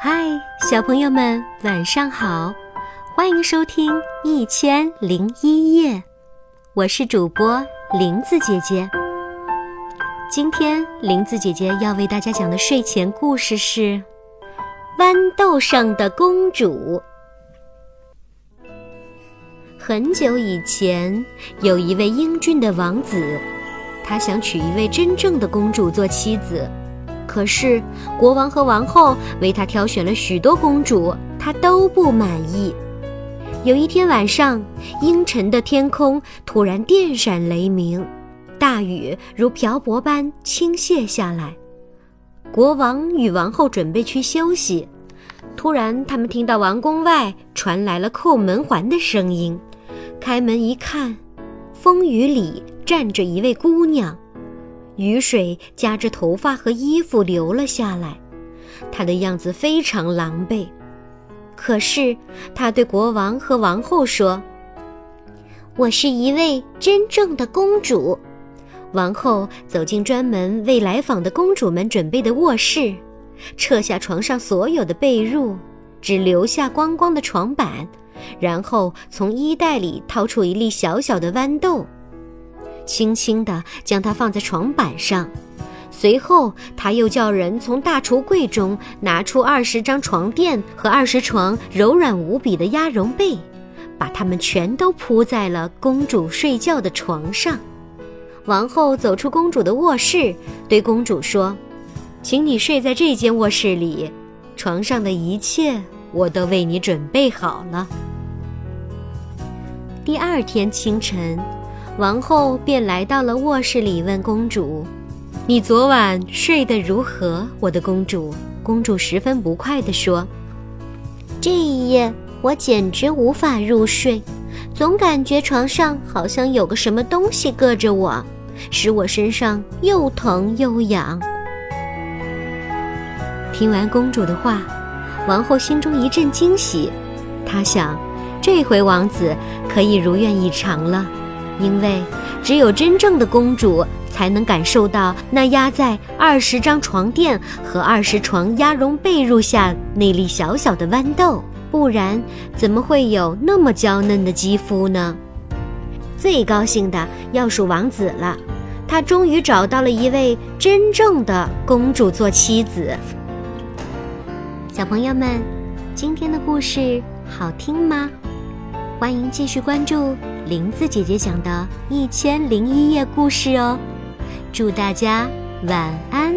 嗨，小朋友们，晚上好！欢迎收听《一千零一夜》，我是主播林子姐姐。今天林子姐姐要为大家讲的睡前故事是《豌豆上的公主》。很久以前，有一位英俊的王子，他想娶一位真正的公主做妻子。可是，国王和王后为他挑选了许多公主，他都不满意。有一天晚上，阴沉的天空突然电闪雷鸣，大雨如瓢泼般倾泻下来。国王与王后准备去休息，突然他们听到王宫外传来了扣门环的声音。开门一看，风雨里站着一位姑娘。雨水夹着头发和衣服流了下来，她的样子非常狼狈。可是她对国王和王后说：“我是一位真正的公主。”王后走进专门为来访的公主们准备的卧室，撤下床上所有的被褥，只留下光光的床板，然后从衣袋里掏出一粒小小的豌豆。轻轻地将它放在床板上，随后他又叫人从大橱柜中拿出二十张床垫和二十床柔软无比的鸭绒被，把它们全都铺在了公主睡觉的床上。王后走出公主的卧室，对公主说：“请你睡在这间卧室里，床上的一切我都为你准备好了。”第二天清晨。王后便来到了卧室里，问公主：“你昨晚睡得如何，我的公主？”公主十分不快地说：“这一夜我简直无法入睡，总感觉床上好像有个什么东西硌着我，使我身上又疼又痒。”听完公主的话，王后心中一阵惊喜，她想：这回王子可以如愿以偿了。因为只有真正的公主才能感受到那压在二十张床垫和二十床鸭绒被褥下那粒小小的豌豆，不然怎么会有那么娇嫩的肌肤呢？最高兴的要数王子了，他终于找到了一位真正的公主做妻子。小朋友们，今天的故事好听吗？欢迎继续关注林子姐姐讲的《一千零一夜》故事哦，祝大家晚安。